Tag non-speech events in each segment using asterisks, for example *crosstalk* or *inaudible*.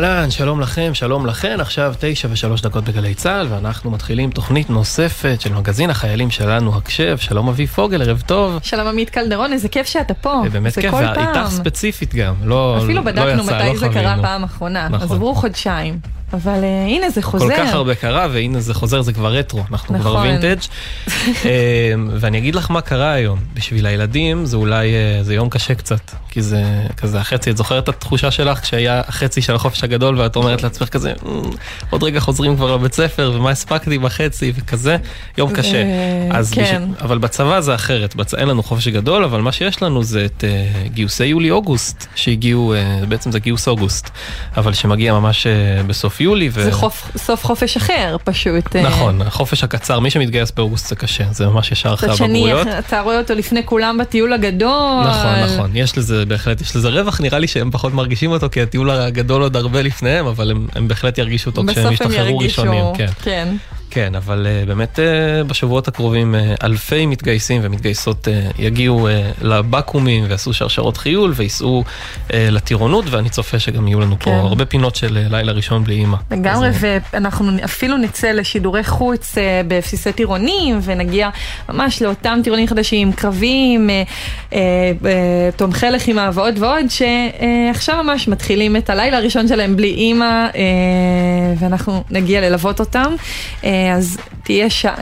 la, אהלן, שלום לכם, שלום לכן, עכשיו תשע ושלוש דקות בגלי צה"ל, ואנחנו מתחילים תוכנית נוספת של מגזין החיילים שלנו, הקשב, שלום אבי פוגל, ערב טוב. שלום עמית קלדרון, איזה כיף שאתה פה. זה באמת כיף, ואיתך ספציפית גם, לא אפילו לא בדקנו יצא, מתי לא זה קרה חווינו. פעם אחרונה, נכון. עברו חודשיים. אבל אה, הנה זה חוזר. כל כך הרבה קרה, והנה זה חוזר, זה כבר רטרו, אנחנו כבר נכון. וינטג'. *laughs* אה, ואני אגיד לך מה קרה היום. בשביל הילדים זה אולי, אה, זה יום קשה קצת, כי זה כזה החצי, את זוכרת את התחושה שלך כשהיה החצי של החופש הגדול, ואת אומרת לעצמך כזה, "מ, עוד רגע חוזרים כבר לבית ספר, ומה הספקתי בחצי, וכזה, יום קשה. אז כן. בשביל- אבל בצבא זה אחרת, בצ... אין לנו חופש גדול, אבל מה שיש לנו זה את uh, גיוסי יולי-אוגוסט, שהגיעו, uh, בעצם זה גיוס אוגוסט, אבל שמגיע ממש uh, בסוף יולי. ו... זה חוף- סוף חופש אחר פשוט. אה, נכון, החופש הקצר, מי שמתגייס באוגוסט זה קשה, זה ממש ישר אחרי הבגרויות. אתה רואה אותו לפני כולם בטיול הגדול. נכון, נכון, יש לזה, בהחלט יש לזה רווח, נראה לי שהם פחות מרגישים אותו, כי הטיול הגדול עוד הרבה לפניהם, אבל הם, הם בהחלט ירגישו אותו כשהם ישתחררו ראשונים. כן. כן. כן, אבל uh, באמת uh, בשבועות הקרובים uh, אלפי מתגייסים ומתגייסות יגיעו לבקו"מים ויעשו שרשרות חיול וייסעו לטירונות, ואני צופה שגם יהיו לנו פה כן. הרבה פינות של לילה ראשון בלי אימא. לגמרי, אז, ואנחנו אפילו נצא לשידורי חוץ אה, בבסיסי טירונים, ונגיע ממש לאותם טירונים חדשים, אה, אה, אה, תומכי לחימה ועוד ועוד, שעכשיו ממש מתחילים את הלילה הראשון שלהם בלי אימא, אה, ואנחנו נגיע ללוות אותם. אה, אז תהיה ש... אה,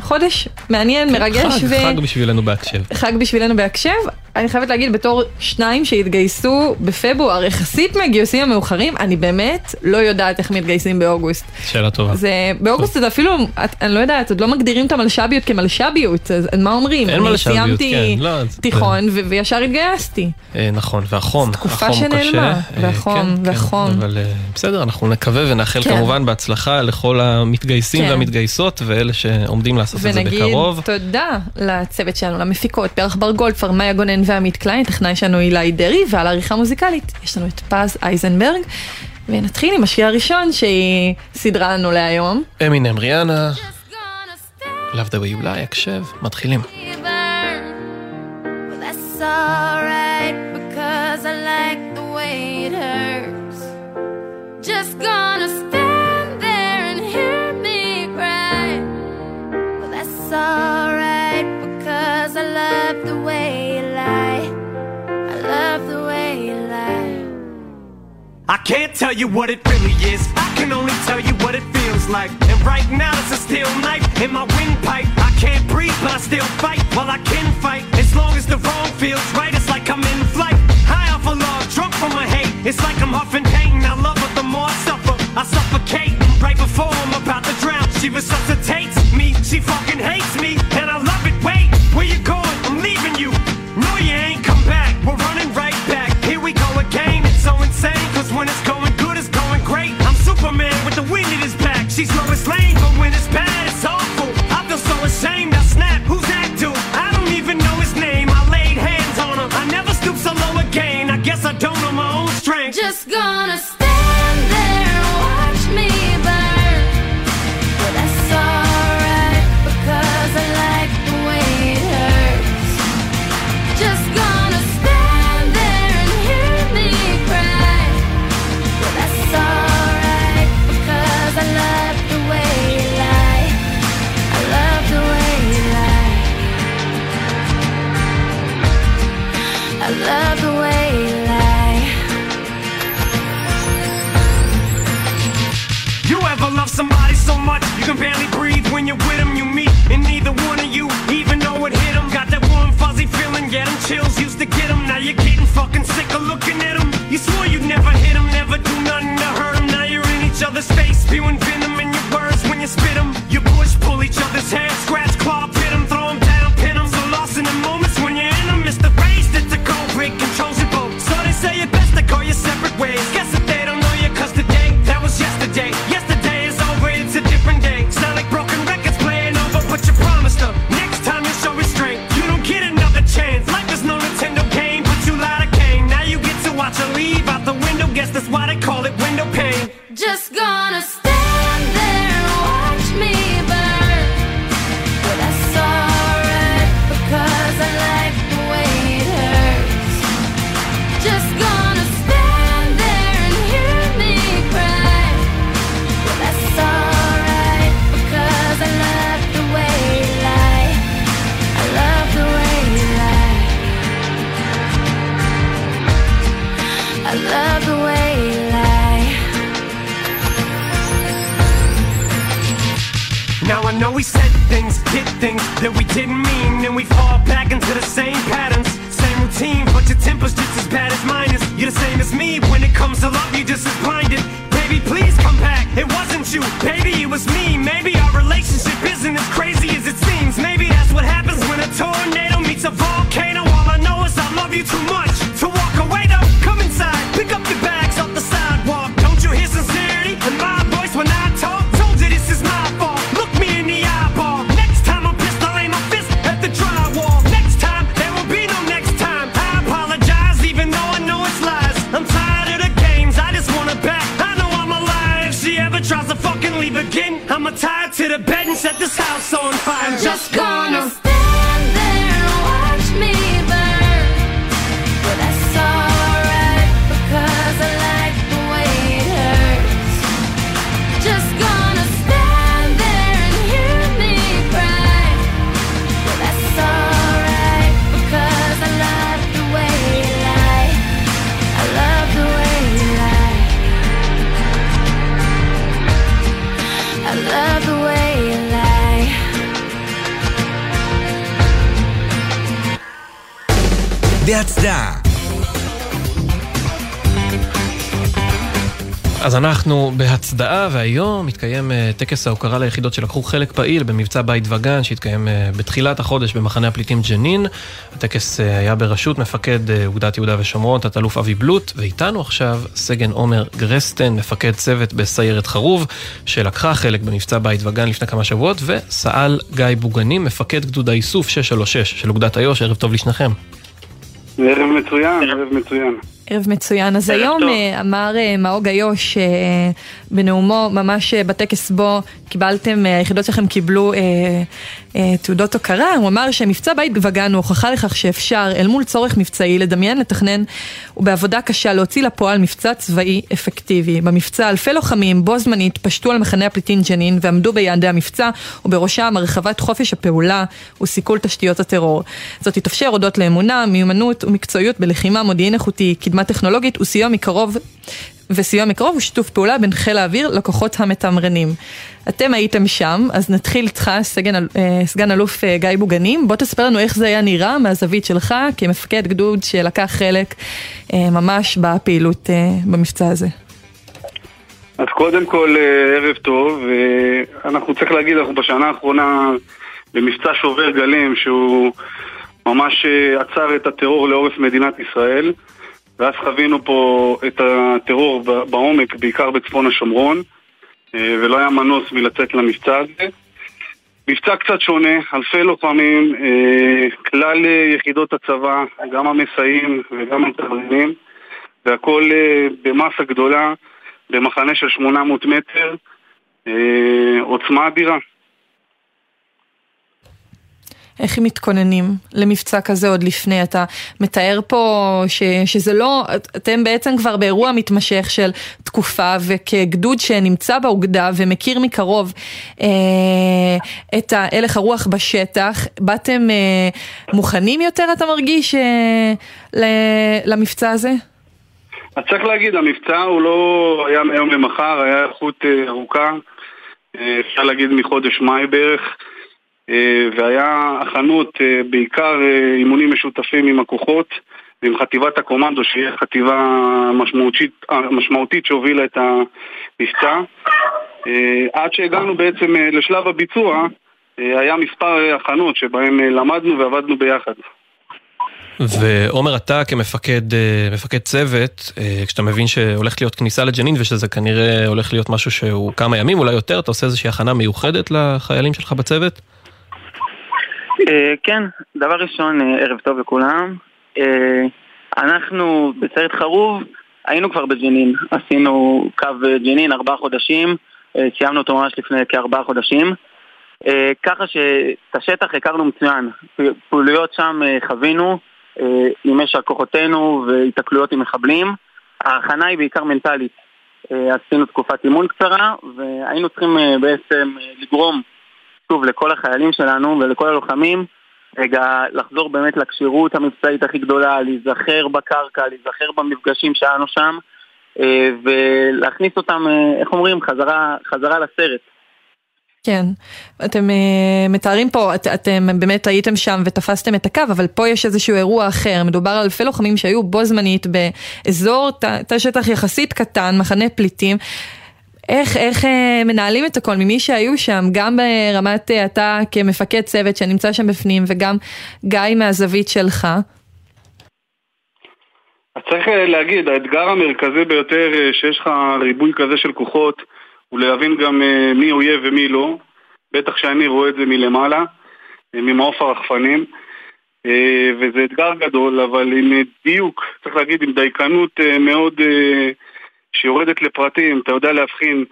חודש מעניין, מרגש. חג, חג בשבילנו בהקשב. חג בשבילנו בהקשב. אני חייבת להגיד, בתור שניים שהתגייסו בפברואר, יחסית מהגיוסים המאוחרים, אני באמת לא יודעת איך מתגייסים באוגוסט. שאלה טובה. זה, באוגוסט זה אפילו, את, אני לא יודעת, עוד לא מגדירים את המלש"ביות כמלש"ביות, אז מה אומרים? אין מלש"ביות, סיימתי כן, לא, זה- תיכון ו- וישר התגייסתי. אה, נכון, והחום, תקופה החום שנעלמה. אה, והחום, כן, כן, והחום. אבל אה, בסדר, אנחנו נקווה ונאחל כן. כמובן בהצלחה לכל המתגייסים כן. והמתגייסות ואלה שעומדים לעשות את זה ונגיד בקרוב. תודה לצוות שלנו, למפיקות, פרח בר גולדפר, מאיה גונן ועמית קליין, הטכנאי שלנו אילי דרעי, ועל עריכה מוזיקלית יש לנו את פז אייזנברג. ונתחיל עם השיר הראשון שהיא סידרה לנו להיום. אמינם ריאנה, Love the way you lie, הקשב, מתחילים. Well, that's alright I can't tell you what it really is. I can only tell you what it feels like. And right now it's a steel knife in my windpipe. I can't breathe, but I still fight. While I can fight, as long as the wrong feels right, it's like I'm in flight. High off of love, drunk from my hate. It's like I'm huffing pain. I love her the more I suffer. I suffocate right before I'm about to drown. She resuscitates me. She fucking hates me, and I love didn't mean, אנחנו בהצדעה, והיום מתקיים אה, טקס ההוקרה ליחידות שלקחו חלק פעיל במבצע בית וגן, שהתקיים אה, בתחילת החודש במחנה הפליטים ג'נין. הטקס אה, היה בראשות מפקד אוגדת יהודה ושומרון, תת-אלוף אבי בלוט, ואיתנו עכשיו סגן עומר גרסטן, מפקד צוות בסיירת חרוב, שלקחה חלק במבצע בית וגן לפני כמה שבועות, וסא"ל גיא בוגנים, מפקד גדוד האיסוף 636 של אוגדת איו"ש, ערב טוב לשניכם. ערב מצוין, ערב מצוין. ערב מצוין. אז היום טוב. אה, אמר אה, מאוג איו"ש אה, בנאומו, ממש בטקס בו קיבלתם, היחידות שלכם קיבלו תעודות הוקרה, הוא אמר שמבצע בית וגן הוא הוכחה לכך שאפשר אל מול צורך מבצעי לדמיין, לתכנן ובעבודה קשה להוציא לפועל מבצע צבאי אפקטיבי. במבצע אלפי לוחמים בו זמנית פשטו על מחנה הפליטים ג'נין ועמדו ביעדי המבצע ובראשם הרחבת חופש הפעולה וסיכול תשתיות הטרור. זאת התאפשר הודות לאמונה, מיומנות ומקצועיות בלחימה, מודיעין איכותי, קדמה טכנולוגית וסיוע מקרוב וסיוע מקרוב ושיתוף פעולה בין חיל האוויר לכוחות המתמרנים. אתם הייתם שם, אז נתחיל איתך, סגן, אה, סגן אלוף אה, גיא בוגנים. בוא תספר לנו איך זה היה נראה מהזווית שלך כמפקד גדוד שלקח חלק אה, ממש בפעילות במבצע הזה. אז קודם כל, ערב טוב. אנחנו צריך להגיד, אנחנו בשנה האחרונה במבצע שובר גלים, שהוא ממש עצר את הטרור לאורך מדינת ישראל. ואז חווינו פה את הטרור בעומק, בעיקר בצפון השומרון, אה, ולא היה מנוס מלצאת למבצע הזה. מבצע קצת שונה, אלפי לוחמים, אה, כלל אה, יחידות הצבא, גם המסייעים וגם המתמרנים, והכל במסה גדולה, במחנה של 800 מטר, עוצמה אדירה. איך הם מתכוננים למבצע כזה עוד לפני? אתה מתאר פה ש, שזה לא, אתם בעצם כבר באירוע מתמשך של תקופה וכגדוד שנמצא באוגדה ומכיר מקרוב אה, את הלך הרוח בשטח, באתם אה, מוכנים יותר אתה מרגיש אה, ל, למבצע הזה? אז צריך להגיד, המבצע הוא לא היה מהיום למחר, היה איכות אה, ארוכה, אה, אפשר להגיד מחודש מאי בערך, והיה הכנות, אה, בעיקר אה, אימונים משותפים עם הכוחות ועם חטיבת הקומנדו, שהיא החטיבה המשמעותית, המשמעותית שהובילה את המבצע. אה, עד שהגענו בעצם אה, לשלב הביצוע, אה, היה מספר אה, הכנות שבהם אה, למדנו ועבדנו ביחד. ועומר, אתה כמפקד אה, מפקד צוות, אה, כשאתה מבין שהולכת להיות כניסה לג'נין ושזה כנראה הולך להיות משהו שהוא כמה ימים, אולי יותר, אתה עושה איזושהי הכנה מיוחדת לחיילים שלך בצוות? אה, כן, דבר ראשון, אה, ערב טוב לכולם. אה, אנחנו בסיירת חרוב היינו כבר בג'נין, עשינו קו ג'נין ארבעה חודשים, סיימנו אותו ממש לפני כארבעה חודשים. ככה שאת השטח הכרנו מצוין, פעילויות שם חווינו, עם אש על כוחותינו והיתקלויות עם מחבלים. ההכנה היא בעיקר מנטלית. עשינו תקופת אימון קצרה, והיינו צריכים בעצם לגרום שוב לכל החיילים שלנו ולכל הלוחמים רגע לחזור באמת לכשירות המבצעית הכי גדולה, להיזכר בקרקע, להיזכר במפגשים שהיו לנו שם אה, ולהכניס אותם, אה, איך אומרים, חזרה, חזרה לסרט. כן, אתם uh, מתארים פה, את, אתם באמת הייתם שם ותפסתם את הקו, אבל פה יש איזשהו אירוע אחר, מדובר על אלפי לוחמים שהיו בו זמנית באזור, תא שטח יחסית קטן, מחנה פליטים. איך, איך uh, מנהלים את הכל ממי שהיו שם, גם ברמת uh, אתה כמפקד צוות שנמצא שם בפנים וגם גיא מהזווית שלך. אז צריך אה, להגיד, האתגר המרכזי ביותר אה, שיש לך ריבוי כזה של כוחות הוא להבין גם אה, מי אויב ומי לא. בטח שאני רואה את זה מלמעלה, אה, ממעוף הרחפנים. אה, וזה אתגר גדול, אבל עם אה, דיוק, צריך להגיד, עם דייקנות אה, מאוד אה, שיורדת לפרטים. אתה יודע להבחין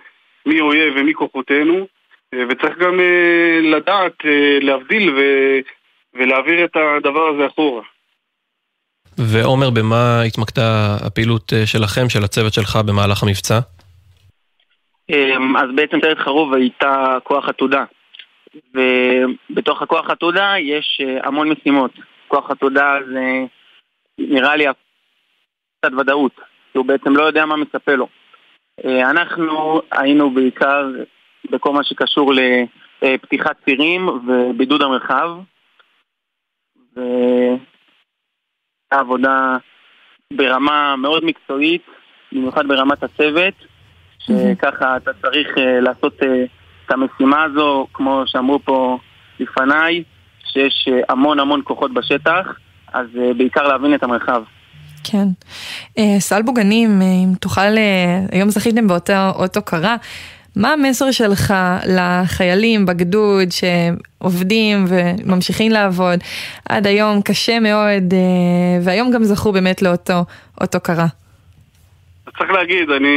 מי אויב ומי כוחותינו, אה, וצריך גם אה, לדעת אה, להבדיל ו- ולהעביר את הדבר הזה אחורה. ועומר, במה התמקדה הפעילות שלכם, של הצוות שלך במהלך המבצע? אמ, אז בעצם סרט חרוב הייתה כוח עתודה. ובתוך הכוח עתודה יש המון משימות. כוח עתודה זה נראה לי קצת ודאות, כי הוא בעצם לא יודע מה מצפה לו. אה, אנחנו היינו בעיקר בכל מה שקשור לפתיחת צירים ובידוד המרחב. ועבודה ברמה מאוד מקצועית, במיוחד ברמת הצוות. שככה אתה צריך אה, לעשות אה, את המשימה הזו, כמו שאמרו פה לפניי, שיש המון המון כוחות בשטח, אז בעיקר להבין את המרחב. כן. אה, סל בוגנים, אה, אם תוכל, אה, היום זכיתם באותו אות הוקרה, מה המסר שלך לחיילים בגדוד שעובדים וממשיכים לעבוד עד היום קשה מאוד, והיום גם זכו באמת לאותו אות הוקרה? צריך להגיד, אני,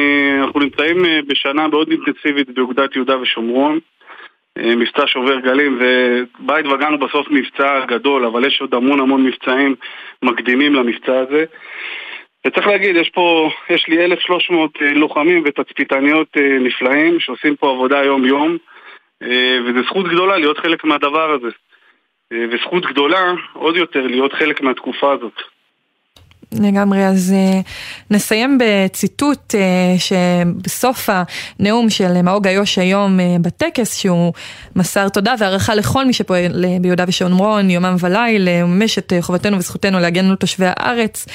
אנחנו נמצאים בשנה מאוד אינטנסיבית באוגדת יהודה ושומרון, מבצע שובר גלים, ובית וגן הוא בסוף מבצע גדול, אבל יש עוד המון המון מבצעים מקדימים למבצע הזה. וצריך להגיד, יש פה, יש לי 1,300 אה, לוחמים ותצפיתניות אה, נפלאים שעושים פה עבודה יום-יום, אה, וזו זכות גדולה להיות חלק מהדבר הזה. אה, וזכות גדולה עוד יותר להיות חלק מהתקופה הזאת. לגמרי, אז uh, נסיים בציטוט uh, שבסוף הנאום של מאוג איו"ש היום uh, בטקס, שהוא מסר תודה והערכה לכל מי שפועל ביהודה ושומרון, יומם וליל, וממש את חובתנו וזכותנו להגן על תושבי הארץ.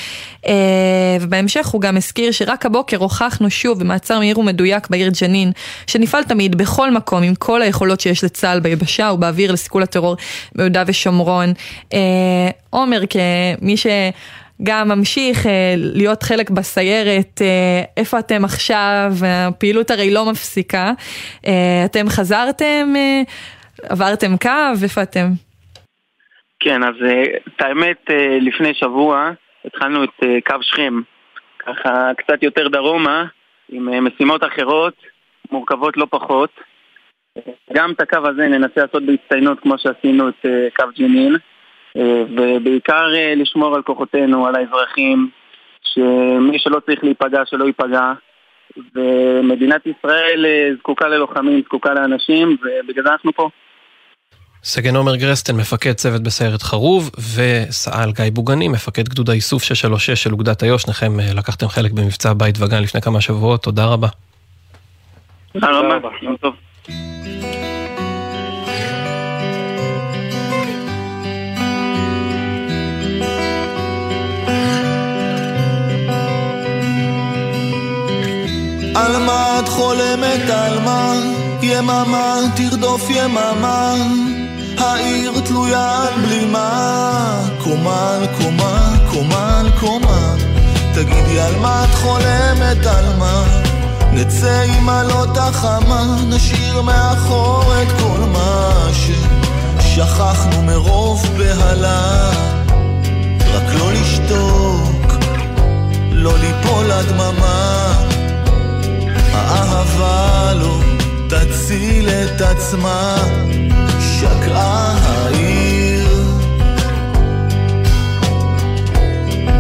ובהמשך הוא גם הזכיר שרק הבוקר הוכחנו שוב במעצר מהיר ומדויק בעיר ג'נין, שנפעל תמיד בכל מקום עם כל היכולות שיש לצה"ל ביבשה ובאוויר לסיכול הטרור ביהודה ושומרון. עומר, כמי ש... גם ממשיך אה, להיות חלק בסיירת, אה, איפה אתם עכשיו, הפעילות הרי לא מפסיקה. אה, אתם חזרתם, עברתם קו, איפה אתם? כן, אז את האמת, לפני שבוע התחלנו את קו שכם, ככה קצת יותר דרומה, עם משימות אחרות, מורכבות לא פחות. גם את הקו הזה ננסה לעשות בהצטיינות כמו שעשינו את קו ג'נין, ובעיקר אה, לשמור על כוחותינו, על האזרחים, שמי שלא צריך להיפגע, שלא ייפגע. ומדינת ישראל אה, זקוקה ללוחמים, זקוקה לאנשים, ובגלל זה אנחנו פה. סגן עומר גרסטן, מפקד צוות בסיירת חרוב, וסא"ל גיא בוגני, מפקד גדוד האיסוף 636 של אוגדת איו"ש, שניכם אה, לקחתם חלק במבצע בית וגן לפני כמה שבועות, תודה רבה. תודה רבה, יום טוב. על מה את חולמת על מה? יממה תרדוף יממה העיר תלויה על בלימה קומה על קומה, קומה על קומה תגידי על מה את חולמת על מה? נצא עם עלות החמה נשאיר מאחור את כל מה ששכחנו מרוב בהלה רק לא לשתוק, לא ליפול לדממה האהבה לא תציל את עצמה, שקעה העיר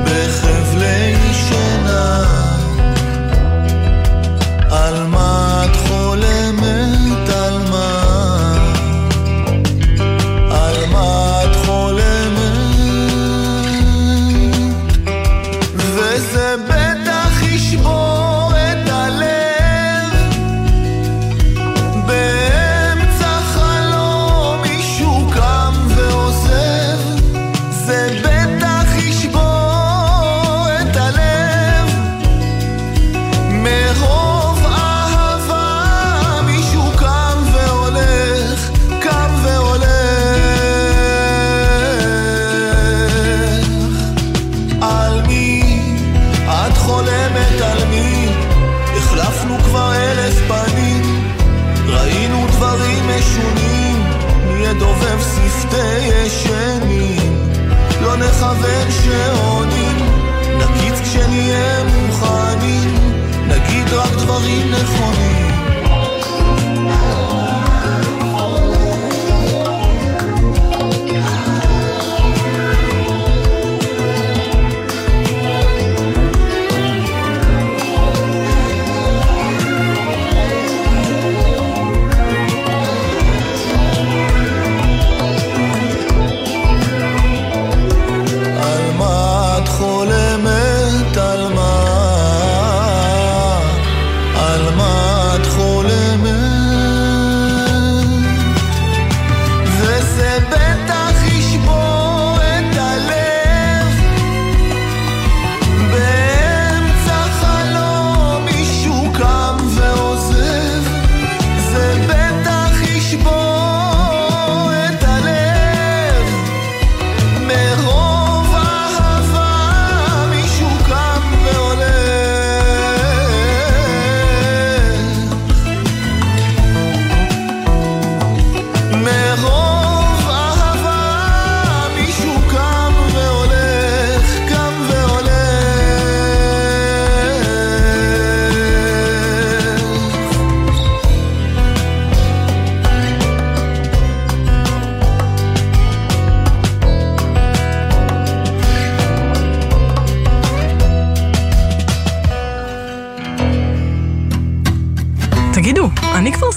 בחבלי שינה. על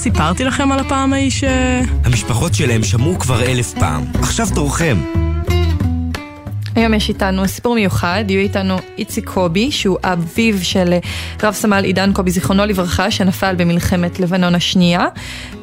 סיפרתי לכם על הפעם ההיא ש... המשפחות שלהם שמעו כבר אלף פעם. עכשיו תורכם. היום יש איתנו סיפור מיוחד, יהיו איתנו איציק קובי, שהוא אביו של רב סמל עידן קובי, זיכרונו לברכה, שנפל במלחמת לבנון השנייה,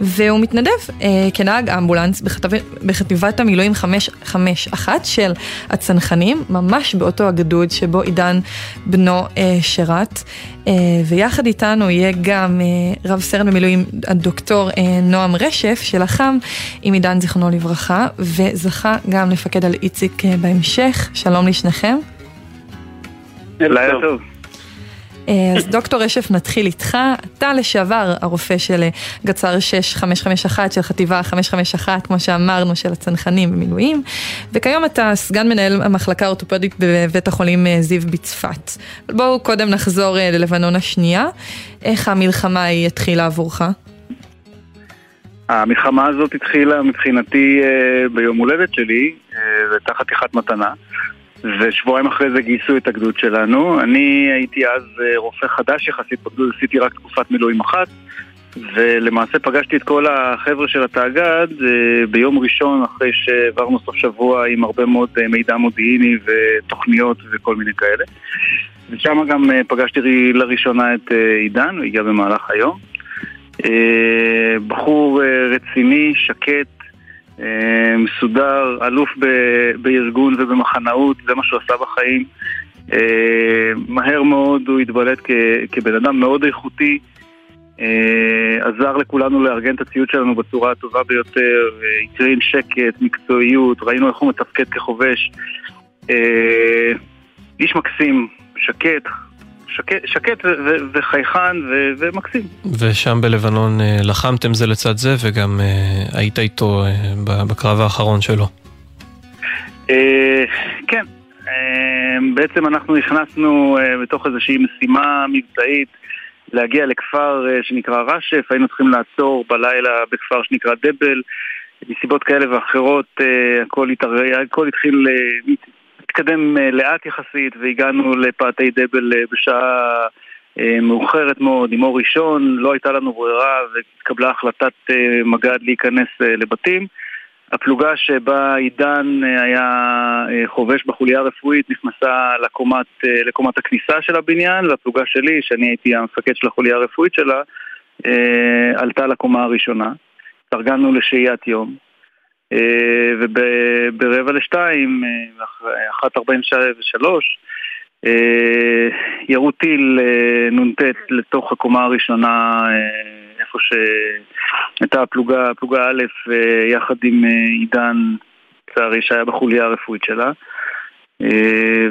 והוא מתנדב אה, כנהג אמבולנס בחטב, בחטיבת המילואים 551 של הצנחנים, ממש באותו הגדוד שבו עידן בנו אה, שירת. אה, ויחד איתנו יהיה גם אה, רב סרן במילואים הדוקטור אה, נועם רשף, שלחם עם עידן זיכרונו לברכה, וזכה גם לפקד על איציק אה, בהמשך. שלום לשניכם. לילה טוב. אה, אז דוקטור רשף, נתחיל איתך. אתה לשעבר הרופא של אה, גצ"ר 6551 של חטיבה 551, כמו שאמרנו, של הצנחנים במילואים, וכיום אתה סגן מנהל המחלקה האורתופדית בבית החולים אה, זיו בצפת. בואו קודם נחזור ללבנון השנייה. איך המלחמה היא התחילה עבורך? המלחמה הזאת התחילה מבחינתי אה, ביום הולדת שלי, אה, הייתה חתיכת מתנה, ושבועיים אחרי זה גייסו את הגדוד שלנו. אני הייתי אז אה, רופא חדש יחסית בגדוד, עשיתי רק תקופת מילואים אחת, ולמעשה פגשתי את כל החבר'ה של התאג"ד אה, ביום ראשון אחרי שעברנו סוף שבוע עם הרבה מאוד אה, מידע מודיעיני ותוכניות וכל מיני כאלה. ושם גם אה, פגשתי לראשונה את אה, עידן, הוא הגיע במהלך היום. אה, בחור אה, רציני, שקט, אה, מסודר, אלוף ב- בארגון ובמחנאות, זה מה שהוא עשה בחיים. מהר מאוד הוא התבלט כ- כבן אדם מאוד איכותי, עזר לכולנו לארגן את הציוד שלנו בצורה הטובה ביותר, הקרין שקט, מקצועיות, ראינו איך הוא מתפקד כחובש. איש מקסים, שקט, שקט, שקט ו- ו- וחייכן ו- ומקסים. ושם בלבנון אה, לחמתם זה לצד זה, וגם אה, היית איתו אה, בקרב האחרון שלו. כן, בעצם אנחנו נכנסנו בתוך איזושהי משימה מבצעית להגיע לכפר שנקרא רשף, היינו צריכים לעצור בלילה בכפר שנקרא דבל, מסיבות כאלה ואחרות. הכל התחיל להתקדם אה, לאט יחסית והגענו לפאתי דבל אה, בשעה אה, מאוחרת מאוד עם אור ראשון, לא הייתה לנו ברירה והתקבלה החלטת מג"ד להיכנס לבתים. הפלוגה שבה עידן היה חובש בחוליה הרפואית נכנסה לקומת, לקומת הכניסה של הבניין והפלוגה שלי, שאני הייתי המפקד של החוליה הרפואית שלה, עלתה לקומה הראשונה. התארגנו לשהיית יום. אה, וברבע לשתיים, אה, אחת ארבעים ושלוש, אה, ירו טיל נ"ט לתוך הקומה הראשונה, איפה שהייתה הפלוגה, פלוגה א', יחד עם עידן, לצערי, שהיה בחוליה הרפואית שלה.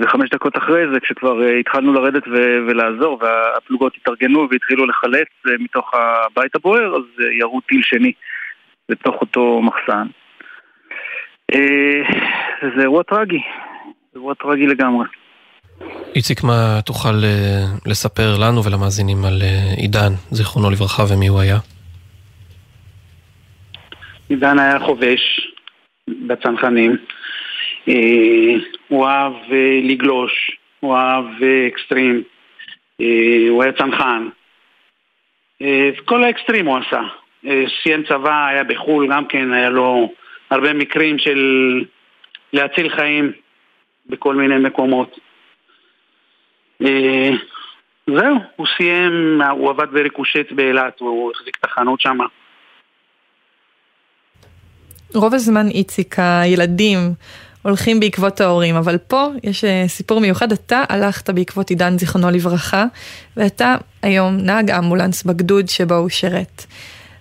וחמש דקות אחרי זה, כשכבר התחלנו לרדת ולעזור, והפלוגות התארגנו והתחילו לחלץ מתוך הבית הבוער, אז ירו טיל שני לתוך אותו מחסן. אה, זה אירוע טרגי. אירוע טרגי לגמרי. איציק, מה תוכל אה, לספר לנו ולמאזינים על אה, עידן, זיכרונו לברכה, ומי הוא היה? עידן היה חובש בצנחנים. הוא אהב אה, לגלוש, הוא אהב אה, אקסטרים, הוא היה צנחן. כל האקסטרים הוא עשה. סיים צבא, היה בחו"ל גם כן, היה לו הרבה מקרים של להציל חיים בכל מיני מקומות. אה, זהו, הוא סיים, הוא עבד בריקושט באילת, הוא החזיק את החנות שמה. רוב הזמן איציק, הילדים הולכים בעקבות ההורים, אבל פה יש אה, סיפור מיוחד, אתה הלכת בעקבות עידן זיכרונו לברכה, ואתה היום נהג אמבולנס בגדוד שבו הוא שירת.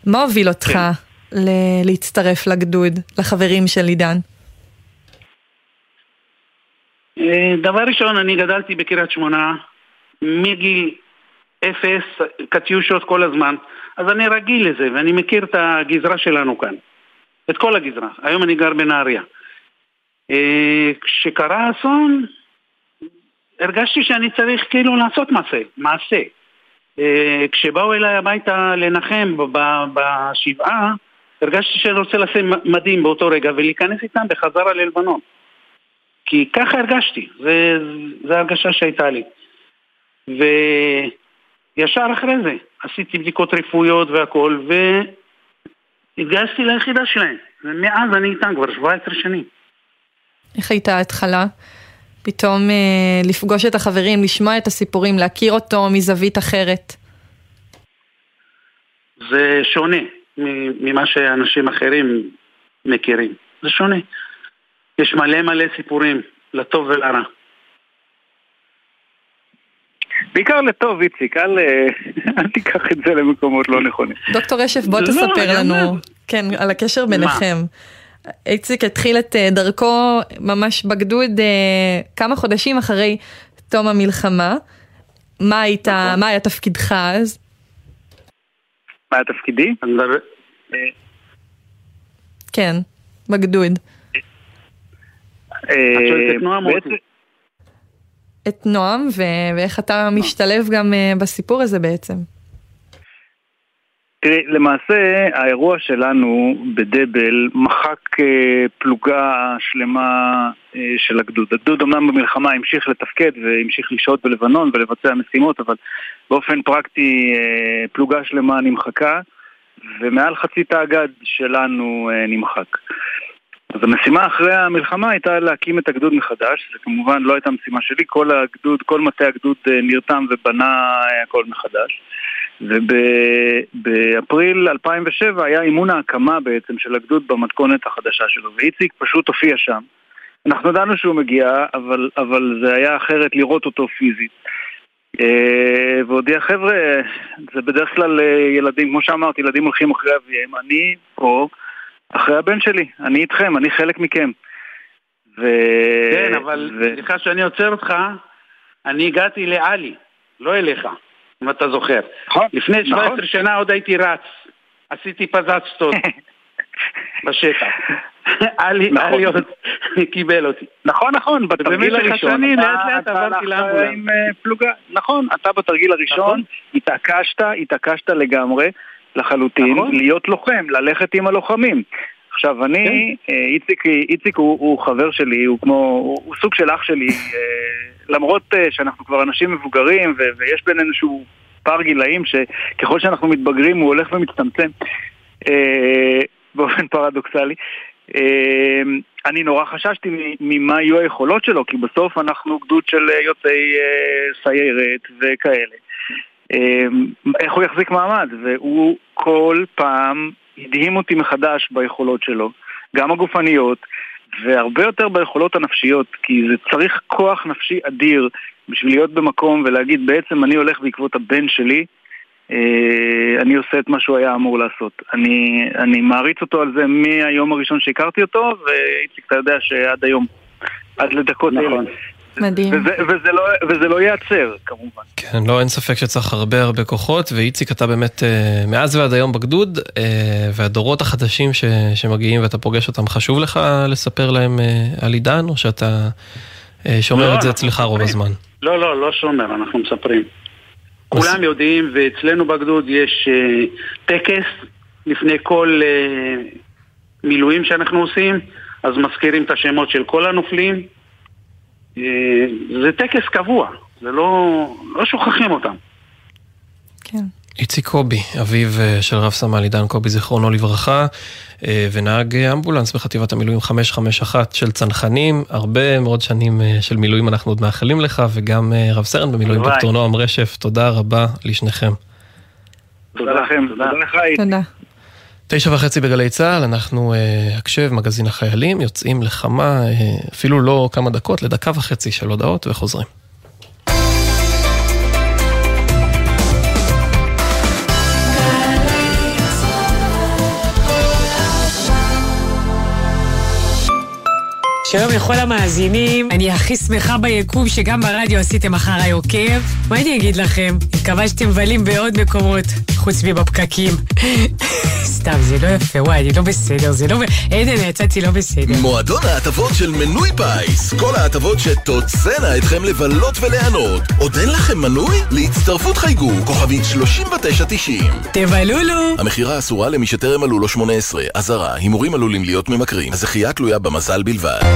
מה הוביל אותך כן. ל- להצטרף לגדוד, לחברים של עידן? אה, דבר ראשון, אני גדלתי בקריית שמונה מגיל אפס, קטיושות כל הזמן, אז אני רגיל לזה ואני מכיר את הגזרה שלנו כאן, את כל הגזרה. היום אני גר בנהריה. אה, כשקרה האסון, הרגשתי שאני צריך כאילו לעשות מעשה, מעשה. אה, כשבאו אליי הביתה לנחם בשבעה, הרגשתי שאני רוצה לשים מדים באותו רגע ולהיכנס איתם בחזרה ללבנון. כי ככה הרגשתי, זה ההרגשה שהייתה לי. וישר אחרי זה עשיתי בדיקות רפואיות והכל, והתגייסתי ליחידה שלהם. ומאז אני איתם כבר 17 שנים. איך הייתה ההתחלה? פתאום אה, לפגוש את החברים, לשמוע את הסיפורים, להכיר אותו מזווית אחרת. זה שונה ממה שאנשים אחרים מכירים. זה שונה. יש מלא מלא סיפורים, לטוב ולרע. בעיקר לטוב, איציק, אל, אה, *laughs* אל תיקח את זה למקומות לא נכונים. דוקטור רשף, בוא לא, תספר לנו. כן, על הקשר ביניכם. איציק התחיל את אה, דרכו ממש בגדוד אה, כמה חודשים אחרי תום המלחמה. מה היית, נכון. מה היה תפקידך אז? מה התפקידי? מדבר- כן, בגדוד. את נועם אה? את נועם, ואיך אתה משתלב גם אה, בסיפור הזה בעצם. תראי, למעשה האירוע שלנו בדבל מחק אה, פלוגה שלמה אה, של הגדוד. הגדוד אמנם במלחמה המשיך לתפקד והמשיך לשהות בלבנון ולבצע משימות, אבל באופן פרקטי אה, פלוגה שלמה נמחקה, ומעל חצי תא הגד שלנו אה, נמחק. אז המשימה אחרי המלחמה הייתה להקים את הגדוד מחדש, זה כמובן לא הייתה משימה שלי, כל הגדוד, כל מטה הגדוד אה, נרתם ובנה הכל מחדש. ובאפריל 2007 היה אימון ההקמה בעצם של הגדוד במתכונת החדשה שלו, ואיציק פשוט הופיע שם. אנחנו ידענו שהוא מגיע, אבל, אבל זה היה אחרת לראות אותו פיזית. אה, והודיע, חבר'ה, זה בדרך כלל אה, ילדים, כמו שאמרתי, ילדים הולכים אחרי אביהם, אני פה אחרי הבן שלי, אני איתכם, אני חלק מכם. ו... כן, אבל ו... סליחה שאני עוצר אותך, אני הגעתי לעלי, לא אליך, אם אתה זוכר. נכון, לפני 17 נכון. שנה עוד הייתי רץ, עשיתי פזצטות *laughs* בשטח. עלי נכון. עוד קיבל אותי. נכון, נכון, בתרגיל הראשון. לאט לאט עברתי לאמבולנס. אה, פלוגה. נכון, אתה בתרגיל הראשון נכון. התעקשת, התעקשת לגמרי, לחלוטין, נכון. להיות לוחם, ללכת עם הלוחמים. עכשיו, אני, כן. אה, איציק, איציק הוא, הוא חבר שלי, הוא כמו, הוא, הוא סוג של אח שלי, אה, למרות אה, שאנחנו כבר אנשים מבוגרים ו, ויש בינינו איזשהו פער גילאים שככל שאנחנו מתבגרים הוא הולך ומצטמצם אה, באופן פרדוקסלי. אה, אני נורא חששתי ממה יהיו היכולות שלו, כי בסוף אנחנו גדוד של אה, יוצאי אה, סיירת וכאלה. אה, איך הוא יחזיק מעמד? והוא כל פעם הדהים אותי מחדש ביכולות שלו, גם הגופניות, והרבה יותר ביכולות הנפשיות, כי זה צריך כוח נפשי אדיר בשביל להיות במקום ולהגיד בעצם אני הולך בעקבות הבן שלי, אני עושה את מה שהוא היה אמור לעשות. אני, אני מעריץ אותו על זה מהיום הראשון שהכרתי אותו, ואיציק, אתה יודע שעד היום, עד לדקות נכון. אלה. מדהים. וזה, וזה, לא, וזה לא ייעצר, כמובן. כן, לא, אין ספק שצריך הרבה הרבה כוחות, ואיציק, אתה באמת אה, מאז ועד היום בגדוד, אה, והדורות החדשים ש, שמגיעים ואתה פוגש אותם, חשוב לך לספר להם אה, על עידן, או שאתה אה, שאומר לא, את זה אצלך רוב הזמן. לא, לא, לא שומר, אנחנו מספרים. כולם יודעים, ואצלנו בגדוד יש אה, טקס לפני כל אה, מילואים שאנחנו עושים, אז מזכירים את השמות של כל הנופלים. אה, זה טקס קבוע, זה לא, לא שוכחים אותם. איציק קובי, אביו אה, של רב סמל עידן קובי, זיכרונו לברכה, אה, ונהג אה, אמבולנס בחטיבת המילואים 551 של צנחנים. הרבה מאוד שנים של מילואים אנחנו עוד מאחלים לך, וגם רב סרן במילואים. דוקטור נועם רשף, תודה רבה לשניכם. תודה לכם, תודה לך איתי. תודה. תשע וחצי בגלי צה"ל, אנחנו אה, הקשב, מגזין החיילים, יוצאים לכמה, אה, אפילו לא כמה דקות, לדקה וחצי של הודעות וחוזרים. שלום לכל המאזינים, אני הכי שמחה ביקום שגם ברדיו עשיתם אחריי עוקב. מה אני אגיד לכם? מקווה שאתם מבלים בעוד מקומות, חוץ מבפקקים. *laughs* סתם, זה לא יפה, וואי, אני לא בסדר, זה לא... עדן, יצאתי לא בסדר. מועדון ההטבות של מנוי פיס. כל ההטבות שתוצאנה אתכם לבלות וליהנות. עוד אין לכם מנוי? להצטרפות חייגו, כוכבית 3990. תבלולו! המכירה אסורה למי שטרם מלאו לו 18. אזהרה, הימורים עלולים להיות ממכרים. הזכייה תלויה במזל בלבד.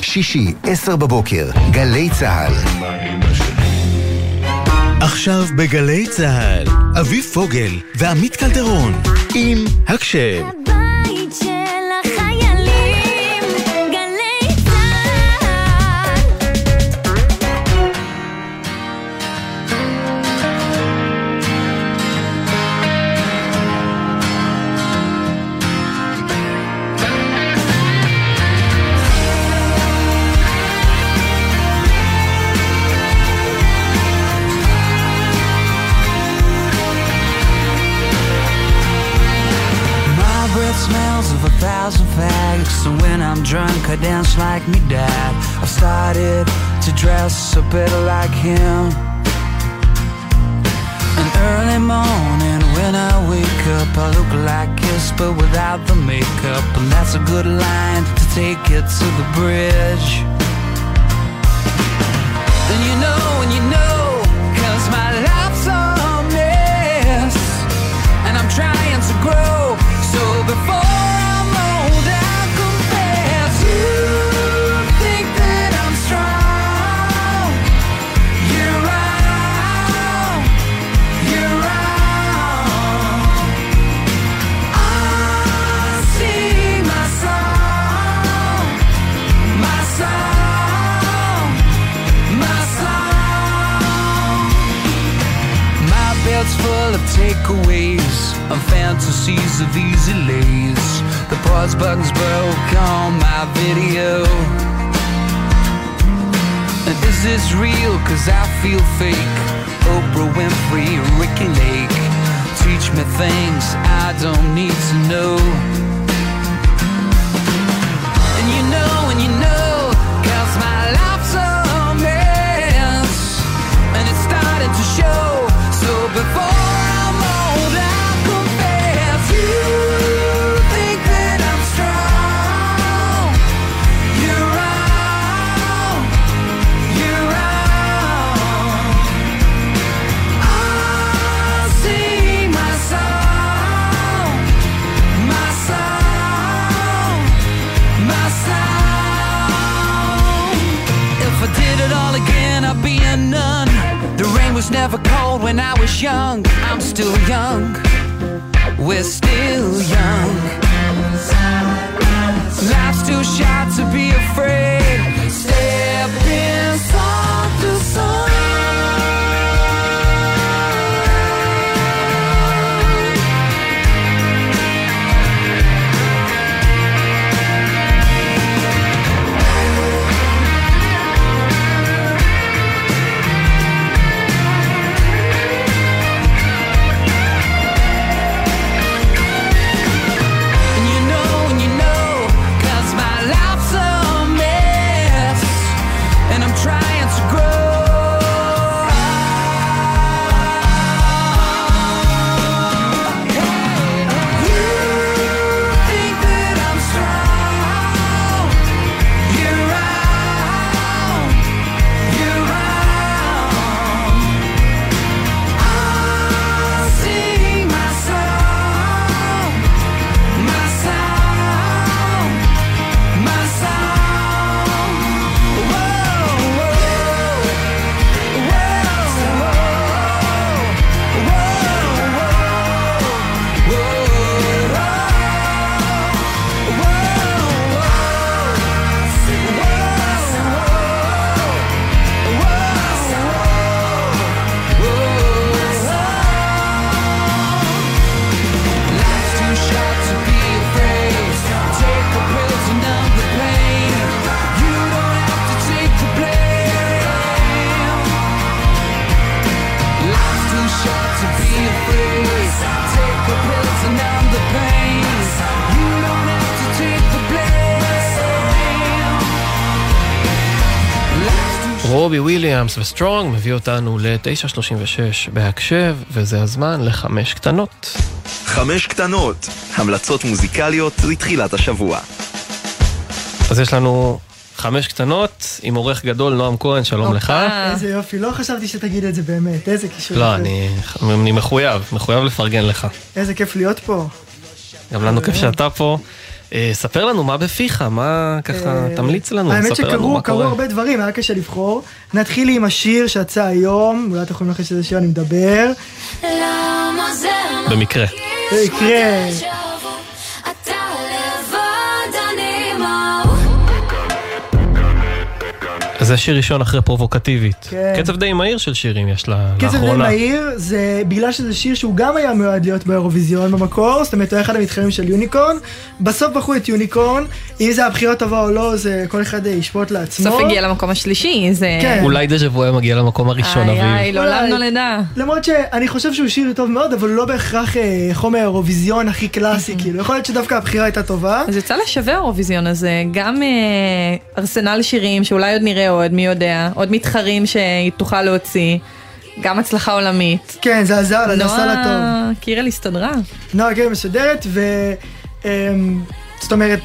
שישי, עשר בבוקר, גלי צה"ל. עכשיו בגלי צה"ל, אביב פוגל ועמית קלדרון, עם הקשב. I'm drunk, I dance like me dad. I've started to dress a bit like him. An early morning when I wake up, I look like Kiss, but without the makeup. And that's a good line to take it to the bridge. And you know, and you know, cause my life's a mess. And I'm trying to grow. So before takeaways and fantasies of easy lays. The pause button's broke on my video. And is this real? Cause I feel fake. Oprah Winfrey, Ricky Lake. Teach me things I don't need to know. רובי וויליאמס ו Strong מביא אותנו ל-9.36 בהקשב, וזה הזמן לחמש קטנות. חמש קטנות, המלצות מוזיקליות לתחילת השבוע. אז יש לנו חמש קטנות עם עורך גדול, נועם כהן, שלום לך. איזה יופי, לא חשבתי שתגיד את זה באמת, איזה קישור. לא. אני, אני מחויב, מחויב לפרגן לך. איזה כיף להיות פה. גם לנו כיף שאתה פה. אה, ספר לנו מה בפיך, מה ככה, אה, תמליץ לנו, האמת ספר לנו שקרו מה קורה. הרבה דברים, היה קשה לבחור. נתחיל עם השיר שיצא היום, אולי אתם יכולים לנחש איזה שיר אני מדבר. למה זה במקרה. זה שיר ראשון אחרי פרובוקטיבית. כן. קצב די מהיר של שירים יש לה קצב די לאחרונה. מהיר, זה בגלל שזה שיר שהוא גם היה מיועד להיות באירוויזיון במקור, זאת אומרת הוא היה אחד המתחרים של יוניקורן, בסוף בחרו את יוניקורן, אם זה הבחירה טובה או לא, זה כל אחד אה, ישפוט לעצמו. בסוף הגיע למקום השלישי, זה... כן. אולי דז'ה וו היה מגיע למקום הראשון, איי, איי, אביב. לעולם. נולדה. למרות שאני חושב שהוא שיר טוב מאוד, אבל הוא לא בהכרח אה, חומר האירוויזיון הכי קלאסי, *laughs* כאילו, יכול להיות שדווקא הבחירה הייתה טובה. אז יצא לשווה האירוויזיון הזה, גם אה, ארסנל שירים שאולי עוד נראה עוד, מי יודע, עוד מתחרים שהיא תוכל להוציא, גם הצלחה עולמית. כן, זה עזר לה, זה עשה לה טוב. נועה קירל הסתדרה. נועה קירל מסודרת, ו... אמ, זאת אומרת,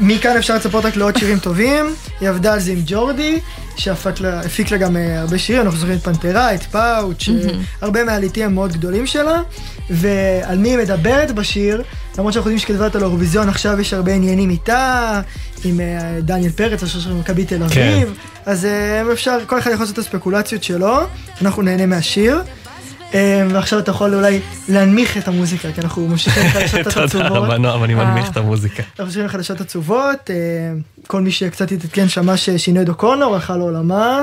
מכאן אפשר לצפות רק לעוד שירים טובים. היא עבדה על זה עם ג'ורדי, שהפיק לה, גם אה, הרבה שירים, אנחנו זוכרים את פנתרה, את פאוץ', אה. הרבה מהעליתים המאוד גדולים שלה. ועל מי היא מדברת בשיר, למרות שאנחנו יודעים שכתבת על האירוויזיון, עכשיו יש הרבה עניינים איתה, עם אה, דניאל פרץ, השיר של מכבי תל כן. אביב. אז אה, אפשר, כל אחד יכול לעשות את הספקולציות שלו, אנחנו נהנה מהשיר. אה, ועכשיו אתה יכול אולי להנמיך את המוזיקה, כי אנחנו ממשיכים לחדשות *laughs* תודה עצובות. רבה נועם, אני מנמיך את המוזיקה. אנחנו ממשיכים לחדשות עצובות. אה, כל מי שקצת התעדכן שמע ששינוי דוקונור הלכה לעולמה.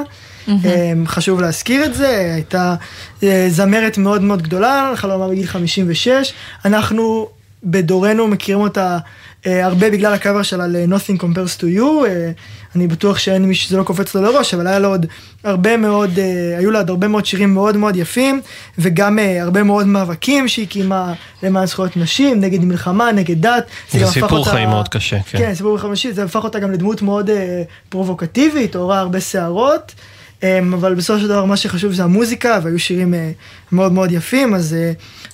אה, חשוב להזכיר את זה, הייתה אה, זמרת מאוד מאוד גדולה, הלכה לעולמה בגיל 56. אנחנו בדורנו מכירים אותה אה, הרבה בגלל הקאבר שלה ל-Nothing Compares to You. אה, אני בטוח שאין מי שזה לא קופץ לו לראש, אבל היה לה עוד הרבה מאוד, אה, היו לה עוד הרבה מאוד שירים מאוד מאוד יפים, וגם אה, הרבה מאוד מאבקים שהיא קיימה למען זכויות נשים, נגד מלחמה, נגד דת. זה סיפור אותה- חיים מאוד קשה, כן. כן, סיפור חמישי, זה הפך אותה גם לדמות מאוד אה, פרובוקטיבית, עוררה הרבה שערות, אה, אבל בסופו של דבר מה שחשוב זה המוזיקה, והיו שירים מאוד מאוד יפים, אז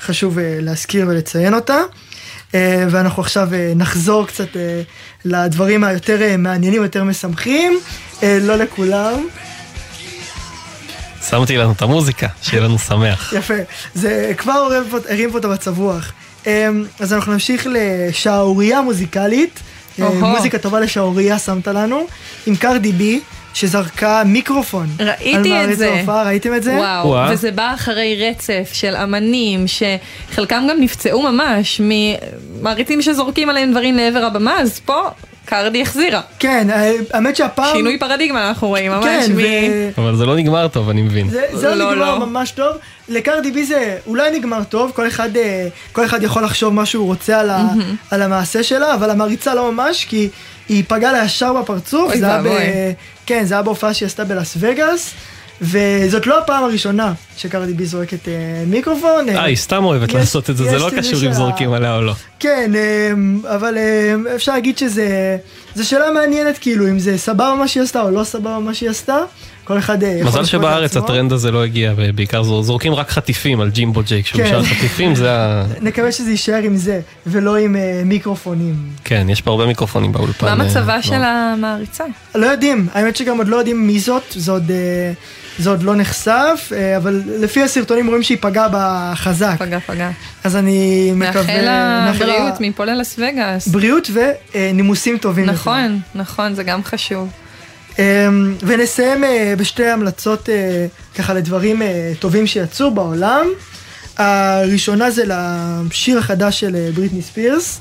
חשוב להזכיר ולציין אותה. אה, ואנחנו עכשיו אה, נחזור קצת אה, לדברים היותר מעניינים, יותר משמחים, לא לכולם. שמתי לנו את המוזיקה, שיהיה לנו שמח. יפה, זה כבר הרים פה- את המצב רוח. אז אנחנו נמשיך לשערורייה מוזיקלית. מוזיקה טובה לשערורייה שמת לנו, עם קרדי בי, שזרקה מיקרופון. על ראיתי מעריץ את זה. ההופעה, ראיתם את זה? וואו, וואו. וזה בא אחרי רצף של אמנים שחלקם גם נפצעו ממש ממעריצים שזורקים עליהם דברים לעבר הבמה, אז פה קרדי החזירה. כן, האמת שהפעם... שינוי פרדיגמה אנחנו רואים ממש כן, מ... ו- אבל זה לא נגמר טוב, אני מבין. זה, זה לא, לא נגמר לא. ממש טוב. לקרדי בי זה אולי נגמר טוב, כל אחד, אה, כל אחד יכול לחשוב מה שהוא רוצה על, ה, מהמם. על המעשה שלה, אבל המעריצה לא ממש, כי היא פגעה לה ישר בפרצוף. זה היה ב. כן, זה היה בהופעה שהיא עשתה בלאס וגאס, וזאת לא הפעם הראשונה שקרדי בי זורקת אה, מיקרופון. אה, היא סתם אוהבת יש- לעשות את זה, זה לא קשור אם זורקים עליה או לא. כן, אמ, אבל אפשר להגיד שזה זו שאלה מעניינת, כאילו, אם זה סבבה מה שהיא עשתה או לא סבבה מה שהיא עשתה. כל אחד אה, יכול מזל לשפוט שבארץ לעצמו. הטרנד הזה לא הגיע, ובעיקר זור- זורקים רק חטיפים על ג'ימבו ג'ייק, שהוא כן. שר חטיפים, זה ה... *laughs* נקווה שזה יישאר עם זה, ולא עם אה, מיקרופונים. כן, יש פה הרבה מיקרופונים באולפן. מה אה, מצבה לא. של המעריצה? לא יודעים, האמת שגם עוד לא יודעים מי זאת, זה עוד, אה, זה עוד לא נחשף, אה, אבל לפי הסרטונים רואים שהיא פגעה בחזק. פגע, פגע. אז אני מקווה... מאחל לה בריאות מפה ללס וגאס. בריאות ונימוסים טובים. נכון, נכון, זה גם חשוב. אמ, ונסיים אה, בשתי המלצות אה, ככה לדברים טובים שיצאו בעולם. הראשונה זה לשיר החדש של בריטני ספירס,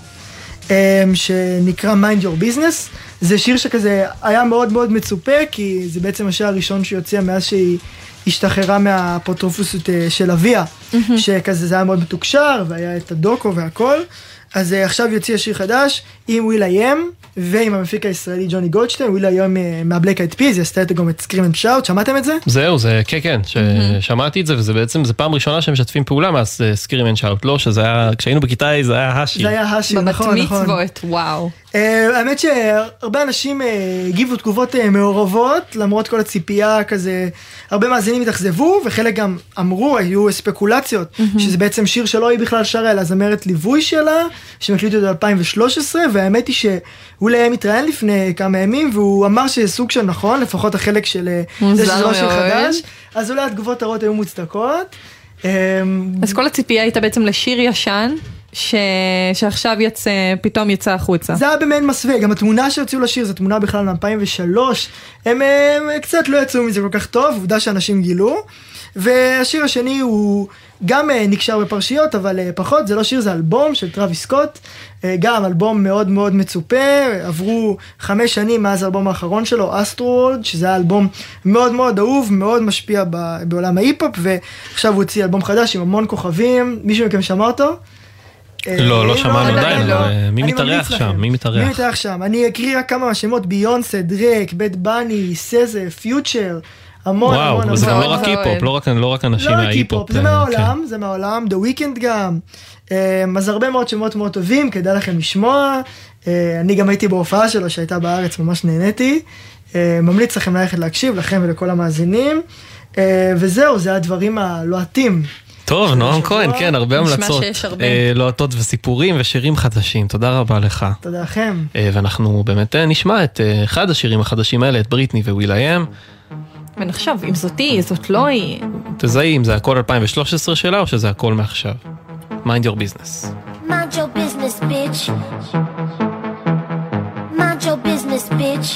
אמ, שנקרא Mind Your Business. זה שיר שכזה היה מאוד מאוד מצופה, כי זה בעצם השיר הראשון שהיא הוציאה מאז שהיא השתחררה מהאפוטרופוסות אה, של אביה, שכזה זה היה מאוד מתוקשר, והיה את הדוקו והכל. אז אה, עכשיו יצא השיר חדש עם will.i.am ועם המפיק הישראלי ג'וני גולדשטיין, will.i.am אה, מה Black Eyed Peas, היא עשתה איתו גם את Scream and Shout, שמעתם את זה? זהו, זה, כן, כן, ששמעתי את זה, וזה בעצם, זה פעם ראשונה שהם משתפים פעולה מאז Scream and Shout, לא, שזה היה, כשהיינו בכיתה זה היה השיר. זה היה השיר, נכון, נכון. מצוות, וואו. אה, האמת שהרבה אנשים אה, הגיבו תגובות אה, מעורבות, למרות כל הציפייה כזה, הרבה מאזינים התאכזבו, וחלק גם אמרו, היו ספקולציות, שזה בעצם שיר שלא היא בכלל שרה, אלא זמרת ליווי שלה, שהם הקליטו את זה ב-2013, והאמת היא שאולי היה מתראיין לפני כמה ימים, והוא אמר שזה סוג של נכון, לפחות החלק של זה שזה לא שיר. חדש, אז אולי התגובות הרעות היו מוצדקות. אז כל הציפייה הייתה בעצם לשיר ישן, ש... שעכשיו יצא, פתאום יצא החוצה. זה היה במעין מסווה, גם התמונה שהוציאו לשיר זו תמונה בכלל מ-2003, הם, הם קצת לא יצאו מזה כל כך טוב, עובדה שאנשים גילו. והשיר השני הוא גם אה, נקשר בפרשיות, אבל אה, פחות, זה לא שיר, זה אלבום של טראביס סקוט, אה, גם אלבום מאוד מאוד מצופה, עברו חמש שנים מאז האלבום האחרון שלו, Astroworld, שזה היה אלבום מאוד מאוד אהוב, מאוד משפיע בעולם ההיפ-הופ, ועכשיו הוא הוציא אלבום חדש עם המון כוכבים, מישהו מכם שמע אותו? אה, לא, לא אם שמענו עדיין לא, אה, מי מתארח שם? מי מתארח? מי מתארח שם? אני אקריא רק כמה מהשמות, ביונסה, דרייק, Bad Bunny, SZA, Future, המון המון המון. וואו, וזה גם לא המון. רק היפ-הופ, לא רק- לא רק אנשים לא מההיפ-הופ. היפ-הופ, זה אה, מהעולם, זה מהעולם, The Weeknd גם. אז הרבה מאוד שמות מאוד טובים, כדאי לכם לשמוע. אני גם הייתי בהופעה שלו שהייתה בארץ, ממש נהניתי. ממליץ לכם ללכת להקשיב, לכם ולכל המאזינים. וזהו, זה הדברים הלוהטים. טוב, נועם כהן, כן, הרבה נשמע המלצות. שיש הרבה. אה, לוהטות וסיפורים ושירים חדשים, תודה רבה לך. תודה לכם. אה, ואנחנו באמת אה, נשמע את אה, אחד השירים החדשים האלה, את בריטני will.i.am. ונחשוב, אם זאת היא, זאת לא היא. תזהי אם זה הכל 2013 שלה או שזה הכל מעכשיו. mind your business. Mind your business, bitch. Mind your business, bitch.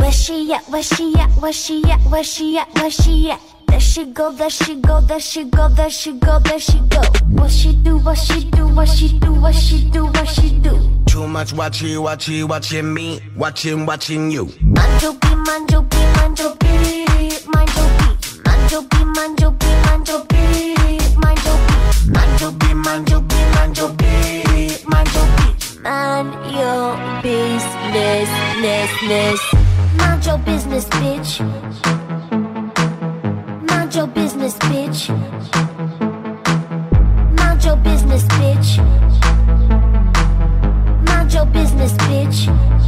Where she at? Where she at? Where she at? Where she at? Where she at? There she go, there she go, there she go, there she go, there she go. What she do, what she do, what she do, what she do, what she do. Too much watching, watching, watching me, watching, watching you. Manjo be, manjo be, manjo be, manjo be, manjo be, manjo be, manjo be, manjo be, manjo be, manjo be, manjo be, manjo be. Man your business, business, business. Mind your business, bitch. Mind your business, bitch. Mind your business, bitch. Mind your business, bitch.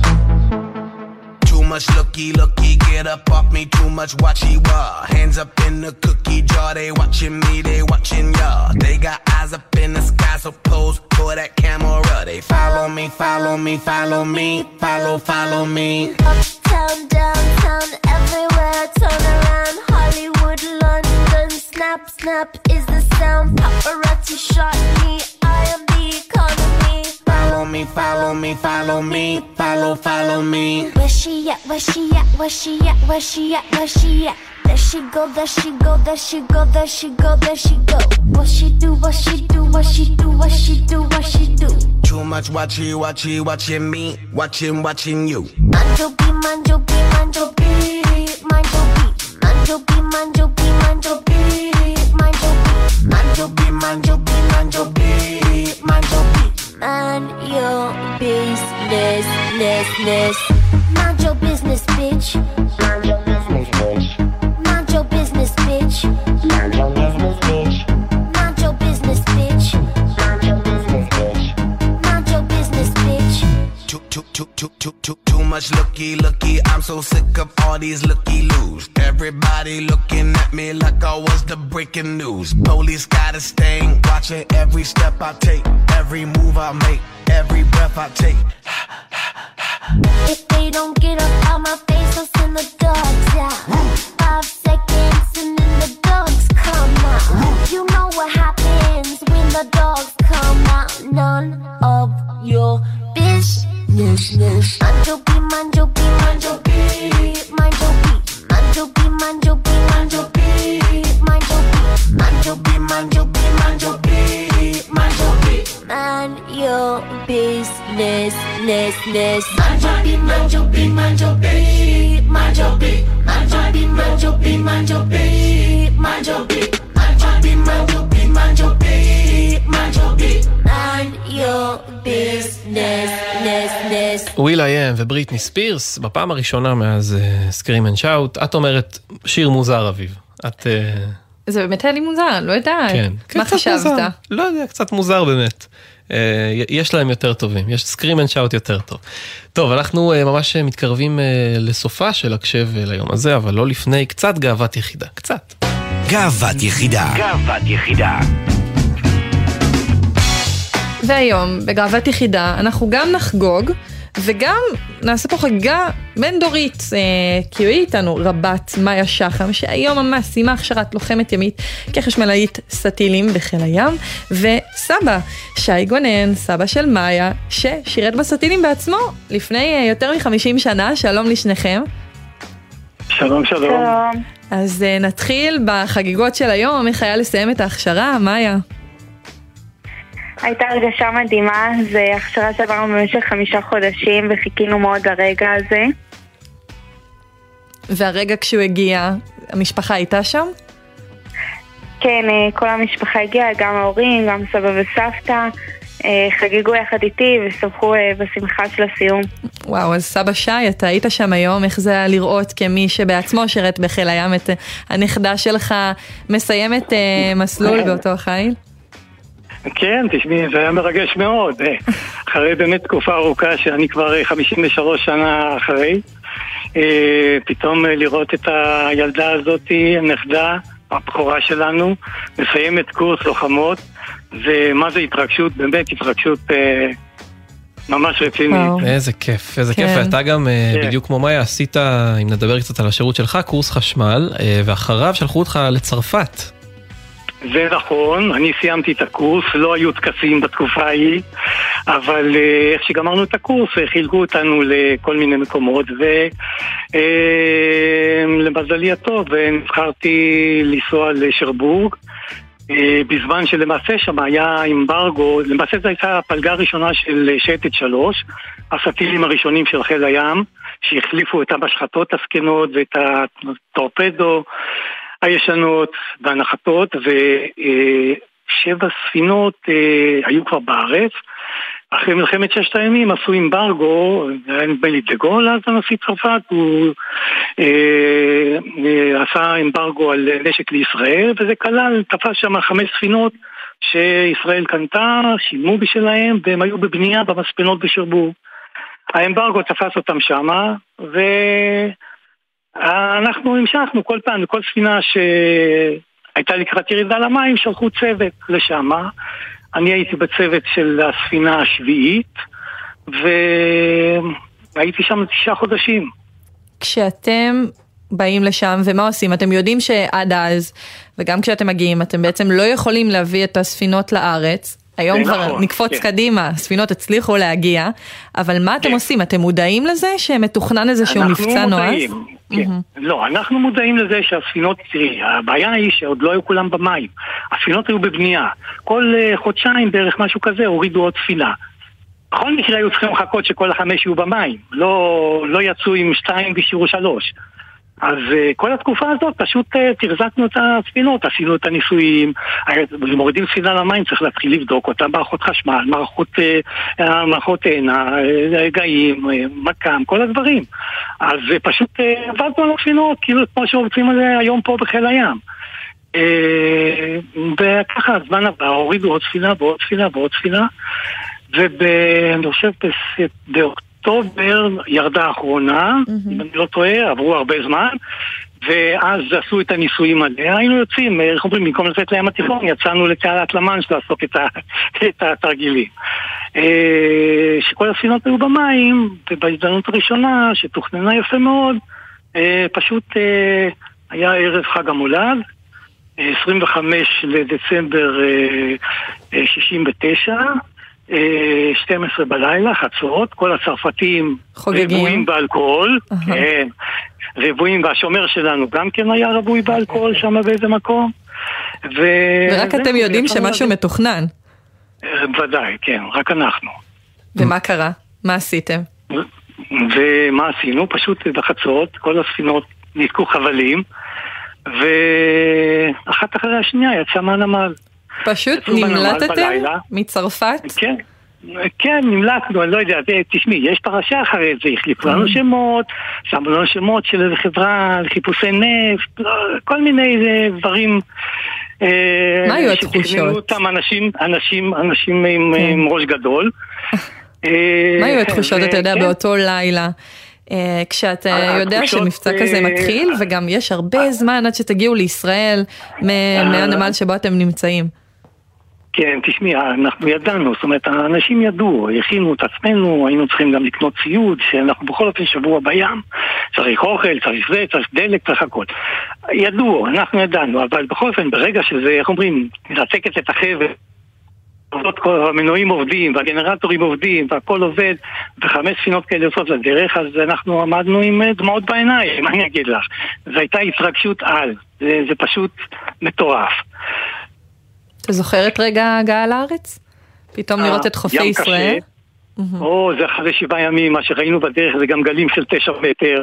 Much looky, looky, get up off me. Too much watchy wah. Hands up in the cookie jar, they watching me, they watching y'all. They got eyes up in the sky, so pose for that camera. They follow me, follow me, follow me, follow, follow me. Uptown, downtown, everywhere, turn around. Hollywood, London, snap, snap is the sound. Paparazzi shot me, I am the economy. Follow me, follow me, follow me, follow, follow me. Where she at? Where she at? Where she at? Where she at? Where she at? There she go, there she go, there she go, there she go, there she go. What she do? What she do? What she do? What she do? What she do? Too much watchy, watchy, watching me, watching, watching you. Mind your beat, mind your beat, mind your beat, mind your beat, mind your beat, mind your beat, mind your beat, mind your beat, Mind your business, business, business. Mind your business, bitch. Too, too, too, too, too, much looky, looky. I'm so sick of all these looky loos. Everybody looking at me like I was the breaking news. Police got a stain, watching every step I take, every move I make, every breath I take. If they don't get up out my face, I'll send the dogs out. Five seconds and then the dogs come out. You know what happens when the dogs come out. None of your business yes, yes. Manjoki, manjoki, manjoki, manjoki, manjoki, manjoki, manjoki, manjoki, manjoki, manjoki, manjoki, man your business, ness, ness. Manjoki, manjoki, manjoki, manjoki, manjoki, manjoki, manjoki, manjoki. וויל איי-אם ובריטני ספירס, בפעם הראשונה מאז Scream and Shout, את אומרת שיר מוזר אביב. את... אה, זה באמת היה לי מוזר, לא יודעת. כן. מה כן, חשבת? לא יודע, קצת מוזר באמת. אה, יש להם יותר טובים, יש Scream and Shout יותר טוב. טוב, אנחנו אה, ממש מתקרבים לסופה של הקשב ליום הזה, אבל לא לפני קצת גאוות יחידה, קצת. גאוות יחידה. גאוות יחידה. והיום, בגאוות יחידה, אנחנו גם נחגוג וגם נעשה פה חגיגה בין-דורית, אה, כי היא איתנו רבת מאיה שחם, שהיום ממש סיימה הכשרת לוחמת ימית כחשמלאית סטילים בחיל הים, וסבא, שי גונן, סבא של מאיה, ששירת בסטילים בעצמו לפני אה, יותר מ-50 שנה, שלום לשניכם. שלום, שלום. אז אה, נתחיל בחגיגות של היום, איך היה לסיים את ההכשרה, מאיה? הייתה הרגשה מדהימה, זו הכשרה שעברנו במשך חמישה חודשים וחיכינו מאוד לרגע הזה. והרגע כשהוא הגיע, המשפחה הייתה שם? כן, אה, כל המשפחה הגיעה, גם ההורים, גם סבא וסבתא, חגגו יחד איתי ושמחו אה, בשמחה של הסיום. וואו, אז סבא שי, אתה היית שם היום, איך זה היה לראות כמי שבעצמו שירת בחיל הים את אה, הנכדה שלך מסיימת אה, מסלול באותו חיל? כן, תשמעי, זה היה מרגש מאוד. אה, אחרי באמת תקופה ארוכה שאני כבר אה, 53 שנה אחרי, אה, פתאום אה, לראות את הילדה הזאת, הנכדה, הבכורה שלנו, מסיימת קורס לוחמות, ומה זה התרגשות, באמת התרגשות אה, ממש רצינית. איזה כיף, איזה כן. כיף, ואתה גם, אה, כן. בדיוק כמו מאיה, עשית, אם נדבר קצת על השירות שלך, קורס חשמל, אה, ואחריו שלחו אותך לצרפת. זה נכון, אני סיימתי את הקורס, לא היו טקסים בתקופה ההיא, אבל איך שגמרנו את הקורס, חילקו אותנו לכל מיני מקומות, ולמזלי הטוב, נבחרתי לנסוע לשרבורג. אה, בזמן שלמעשה שם היה אמברגו, למעשה זו הייתה הפלגה הראשונה של אה, שייטת שלוש, הסטילים הראשונים של חיל הים, שהחליפו את המשחטות הזקנות ואת הטורפדו הישנות והנחתות, ושבע ספינות אה, היו כבר בארץ. אחרי מלחמת ששת הימים עשו אמברגו, היה נדמה לי דה גול אז הנשיא צרפת, הוא אה, אה, עשה אמברגו על נשק לישראל, וזה כלל, תפס שם חמש ספינות שישראל קנתה, שילמו בשבילהם, והם היו בבנייה במספנות בשרבור. האמברגו תפס אותם שמה, ואנחנו המשכנו כל פעם, לכל ספינה שהייתה לקראת ירידה למים, שלחו צוות לשמה. אני הייתי בצוות של הספינה השביעית, והייתי שם תשעה חודשים. כשאתם באים לשם, ומה עושים? אתם יודעים שעד אז, וגם כשאתם מגיעים, אתם בעצם לא יכולים להביא את הספינות לארץ. היום כבר נכון, נקפוץ כן. קדימה, הספינות הצליחו להגיע, אבל מה אתם עושים? אתם מודעים לזה שמתוכנן איזשהו אנחנו מבצע נועז? מודעים, כן. לא, אנחנו מודעים לזה שהספינות, תראי, הבעיה היא שעוד לא היו כולם במים. הספינות היו בבנייה. כל אה, חודשיים בערך משהו כזה הורידו עוד ספינה. בכל מקרה היו צריכים לחכות שכל החמש יהיו במים. לא, לא יצאו עם שתיים והשאירו שלוש. אז uh, כל התקופה הזאת פשוט uh, תחזקנו את הספינות, עשינו את הניסויים, מורידים ספינה למים צריך להתחיל לבדוק אותה, מערכות חשמל, מערכות, uh, עינה, גאים, מקם, כל הדברים. אז uh, פשוט uh, עבדנו על הספינות, כאילו כמו שעובדים על זה היום פה בחיל הים. Uh, וככה הזמן הבא הורידו עוד ספינה ועוד ספינה ועוד ספינה, ואני חושב בס- באוקטובר ירדה האחרונה, אם אני לא טועה, עברו הרבה זמן, ואז עשו את הניסויים עליה, היינו יוצאים, אה, איך אומרים, במקום לצאת לים התיכון, יצאנו לתעלת למאנש לעשות את, ה, *laughs* את התרגילים. אה, שכל הספינות היו במים, ובהזדמנות הראשונה, שתוכננה יפה מאוד, אה, פשוט היה ערב חג המולד, אה, 25 לדצמבר אה, אה, 69, אה, 12 בלילה, חצות, כל הצרפתים. רבועים באלכוהול, כן, רבועים, והשומר שלנו גם כן היה רווי באלכוהול שם באיזה מקום. ו... ורק אתם יודעים שמשהו. מתוכנן. אה, ודאי, כן, רק אנחנו. ומה קרה? מה עשיתם? ומה עשינו? פשוט בחצות, כל הספינות ניתקו חבלים, ואחת אחרי השנייה יצאה מהנמל. פשוט נמלטתם. מצרפת? כן, כן, נמלטנו, אני לא יודע, תשמעי, יש פרשה אחרי זה, החליפו לנו שמות, שמו לנו שמות של איזה חברה לחיפושי נפט, לא, כל מיני אה, דברים. אה, מה היו שתכננו התחושות? אותם אנשים, אנשים, אנשים עם, עם ראש גדול. אה, *laughs* מה היו התחושות, אתה יודע, כן. באותו לילה? אה, כשאתה יודע שמבצע כזה אה, מתחיל, וגם יש הרבה זמן עד שתגיעו לישראל מהנמל שבו אתם נמצאים. כן, תשמעי, אנחנו ידענו, זאת אומרת, האנשים ידעו, הכינו את עצמנו, היינו צריכים גם לקנות ציוד, שאנחנו בכל אופן שבוע בים, צריך אוכל, צריך זה, צריך דלק, צריך הכל. ידעו, אנחנו ידענו, אבל בכל אופן, ברגע שזה, איך אומרים, מרתקת את החבל, עובדות כל המנועים עובדים, והגנרטורים עובדים, והכל עובד, וחמש ספינות כאלה יוצאות לדרך, אז אנחנו עמדנו עם אה, דמעות בעיניים, *laughs* מה אני אגיד לך? זו הייתה התרגשות על, זה, זה פשוט מטורף. אתה זוכר את רגע ההגעה לארץ? פתאום לראות את חופי ישראל? או, זה אחרי שבעה ימים, מה שראינו בדרך זה גם גלים של תשע מטר.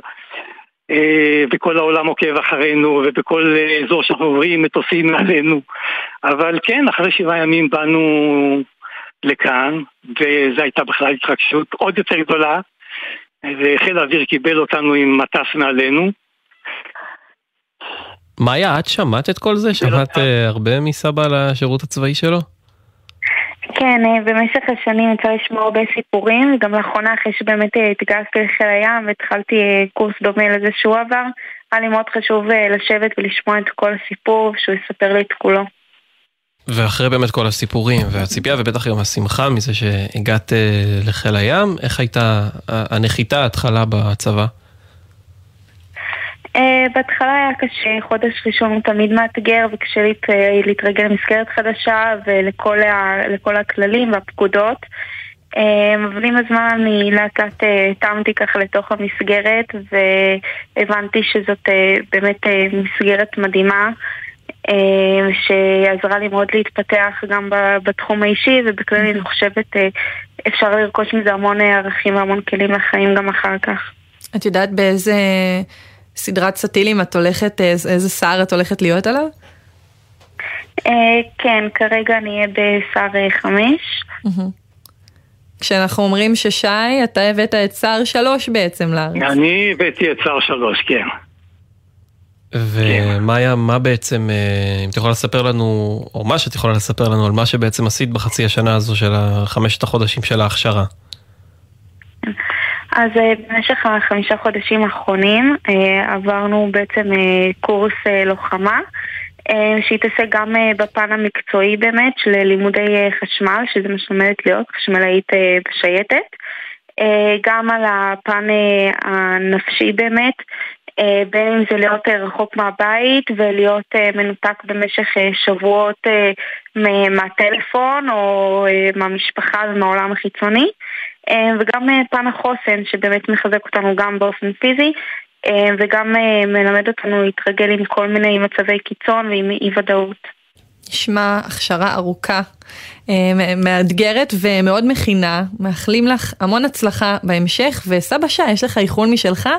אה, וכל העולם עוקב אחרינו, ובכל אה, אזור שאנחנו עוברים מטוסים מעלינו. אבל כן, אחרי שבעה ימים באנו לכאן, וזו הייתה בכלל התרגשות עוד יותר גדולה. וחיל האוויר קיבל אותנו עם מטס מעלינו. מאיה, את שמעת את כל זה? שמעת אה, הרבה מסבא על השירות הצבאי שלו? כן, אה, במשך השנים יצא לשמוע הרבה סיפורים, וגם לאחרונה אחרי שבאמת אה, התגייסתי לחיל הים והתחלתי קורס דומה לזה שהוא עבר, היה לי מאוד חשוב לשבת ולשמוע את כל הסיפור ושהוא יספר לי את כולו. ואחרי באמת כל הסיפורים והציפייה ובטח גם השמחה מזה שהגעת לחיל הים, איך הייתה הנחיתה, ההתחלה בצבא? Uh, בהתחלה היה קשה, חודש ראשון הוא תמיד מאתגר וקשה אה, להתרגל למסגרת חדשה ולכל הכללים והפקודות. Uh, אבל עם הזמן אני לאט לאט אה, התאמתי ככה לתוך המסגרת והבנתי שזאת באמת מסגרת מדהימה שעזרה לי מאוד להתפתח גם בתחום האישי ובכללי אני חושבת אפשר לרכוש מזה המון אה, ערכים והמון כלים לחיים גם אחר כך. את יודעת באיזה סדרת סטילים את הולכת, איזה איזה שר את הולכת להיות עליו? אה, כן, כרגע אני אהיה בשר אה, חמש. כשאנחנו אומרים ששי, אתה הבאת את שר שלוש בעצם לארץ. אני הבאתי את שר שלוש, כן. ומאיה, מה בעצם, אה, אם את יכולה לספר לנו, או מה שאת יכולה לספר לנו על מה שבעצם עשית בחצי השנה הזו של החמשת החודשים של ההכשרה. אז אה, במשך החמישה חודשים האחרונים אה, עברנו בעצם אה, קורס לוחמה שהתעסק גם בפן המקצועי באמת של לימודי חשמל, שזה מה שלומדת להיות, חשמלאית בשייטת. גם על הפן הנפשי באמת, בין אם זה להיות רחוק מהבית ולהיות מנותק במשך שבועות מהטלפון או מהמשפחה ומהעולם החיצוני. אה, וגם אה, פן החוסן שבאמת מחזק אותנו גם באופן פיזי אה, וגם אה, מלמד אותנו להתרגל עם כל מיני מצבי קיצון ועם אי ודאות. נשמע הכשרה ארוכה, אה, מ- מאתגרת ומאוד מכינה. מאחלים לך המון הצלחה בהמשך, וסבא שי, יש לך איחול משלך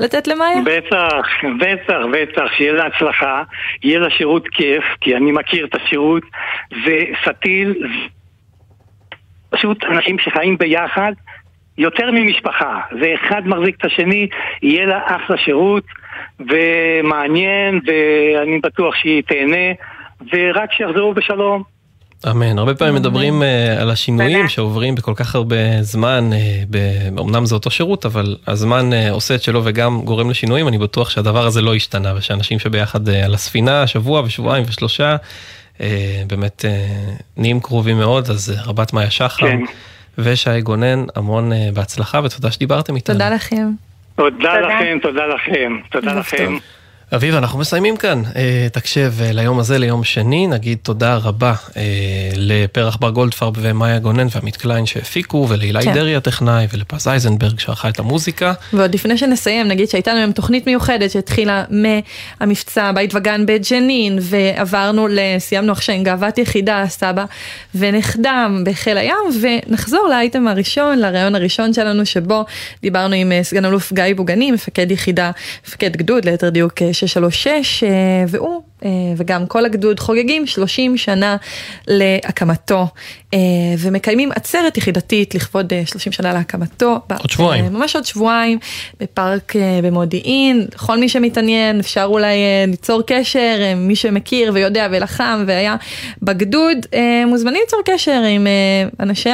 לתת למאיה? בטח, בטח, בטח, שיהיה לה הצלחה, יהיה לה שירות כיף, כי אני מכיר את השירות, זה סטיל, פשוט אנשים שחיים ביחד יותר ממשפחה, זה אחד מחזיק את השני, יהיה לה אחלה שירות ומעניין, ואני בטוח שהיא תהנה, ורק שיחזרו בשלום. אמן. הרבה פעמים מדברים אה, על השינויים שעוברים בכל כך הרבה זמן, אה, ב- אמנם זה אותו שירות, אבל הזמן אה, עושה את שלו וגם גורם לשינויים, אני בטוח שהדבר הזה לא השתנה, ושאנשים שביחד אה, על הספינה, שבוע ושבועיים ושלושה, אה, באמת אה, נהיים קרובים מאוד, אז אה, רבת מאיה שחר כן. ושי גונן, המון אה, בהצלחה ותודה שדיברתם איתנו. תודה לכם. תודה לכם, תודה לכם, תודה לכם. אביב, אנחנו מסיימים כאן אה, את הקשב אה, ליום הזה, ליום שני. נגיד תודה רבה אה, לפרח בר גולדפרב ומאיה גונן ועמית קליין שהפיקו, ולאילי כן. דרעי הטכנאי, ולפז אייזנברג שערכה את המוזיקה. ועוד לפני שנסיים, נגיד שהייתה לנו היום תוכנית מיוחדת שהתחילה מהמבצע בית וגן בג'נין, ועברנו, סיימנו עכשיו עם גאוות יחידה, סבא ונכדם בחיל הים, ונחזור לאייטם הראשון, לראיון הראשון שלנו, שבו דיברנו עם סגן אלוף גיא בוגני, מפקד יחידה, מפקד גדוד, ליתר דיוק אה, 636, אה, והוא אה, וגם כל הגדוד חוגגים 30 שנה להקמתו, אה, ומקיימים עצרת יחידתית לכבוד אה, 30 שנה להקמתו. עוד שבועיים. ממש עוד שבועיים, בפארק במודיעין, כל מי שמתעניין, אפשר אולי ליצור קשר, מי שמכיר ויודע ולחם והיה בגדוד, מוזמנים ליצור קשר עם אנשי,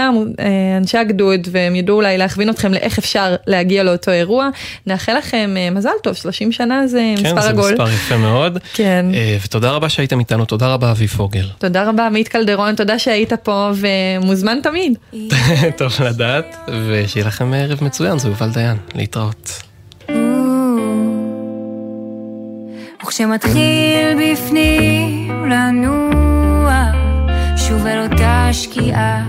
אנשי הגדוד, והם ידעו אולי להכווין אתכם לאיך אפשר להגיע לאותו אירוע. נאחל לכם מזל טוב, 30 שנה זה כן, מספר זה עגול. מספר יפה מאוד. כן. אה, ותודה רבה שהייתם איתנו, תודה רבה אבי פוגל. תודה רבה, עמית קלדרון, תודה שהיית פה ומוזמן תמיד. *laughs* טוב לדעת, ושיהיה לכם ערב מצוין, זה יובל דיין, להתראות. וכשמתחיל בפנים לנוע שוב אל אותה שקיעה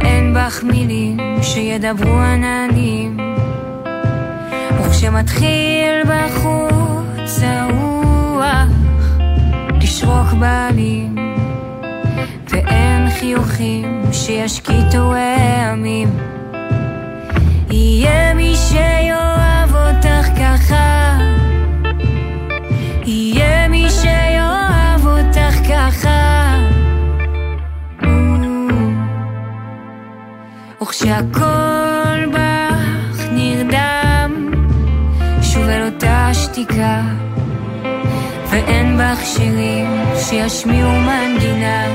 אין בך מילים שידברו עננים וכשמתחיל בחוץ הרוח לשרוק בעלים ואין חיוכים שישקיטו העמים. יהיה מי שיאהב אותך ככה. יהיה מי שיאהב אותך ככה. וכשהכל שתיקה ואין בך שירים שישמיעו מנגינה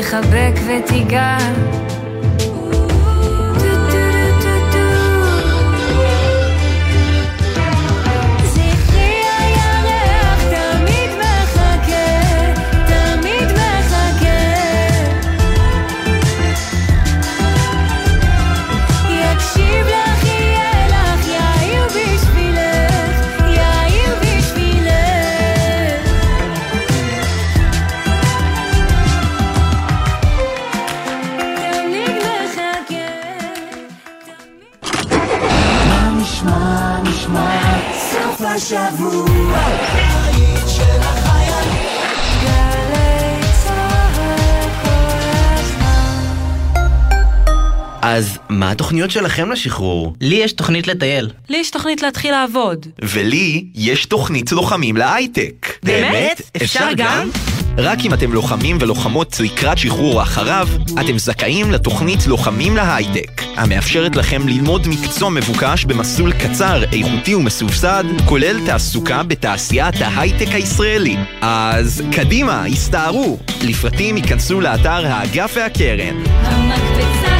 שתחבק ותיגע מה התוכניות שלכם לשחרור? לי יש תוכנית לטייל. לי יש תוכנית להתחיל לעבוד. ולי יש תוכנית לוחמים להייטק. באמת? אפשר גם? רק אם אתם לוחמים ולוחמות לקראת שחרור אחריו, אתם זכאים לתוכנית לוחמים להייטק, המאפשרת לכם ללמוד מקצוע מבוקש במסלול קצר, איכותי ומסובסד, כולל תעסוקה בתעשיית ההייטק הישראלי. אז קדימה, הסתערו! לפרטים ייכנסו לאתר האגף והקרן. המקפצה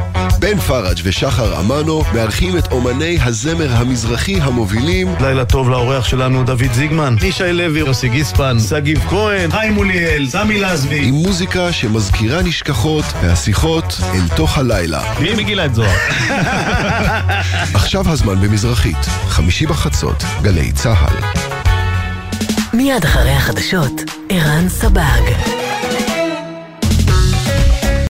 בן פראג' ושחר אמנו מארחים את אומני הזמר המזרחי המובילים לילה טוב לאורח שלנו, דוד זיגמן, ישי לוי, יוסי גיספן, שגיב כהן, חיים מוליאל, סמי לזבי. עם מוזיקה שמזכירה נשכחות והשיחות אל תוך הלילה. מי מגילה את זוהר? *laughs* עכשיו הזמן במזרחית, חמישי בחצות, גלי צה"ל. מיד אחרי החדשות, ערן סבג.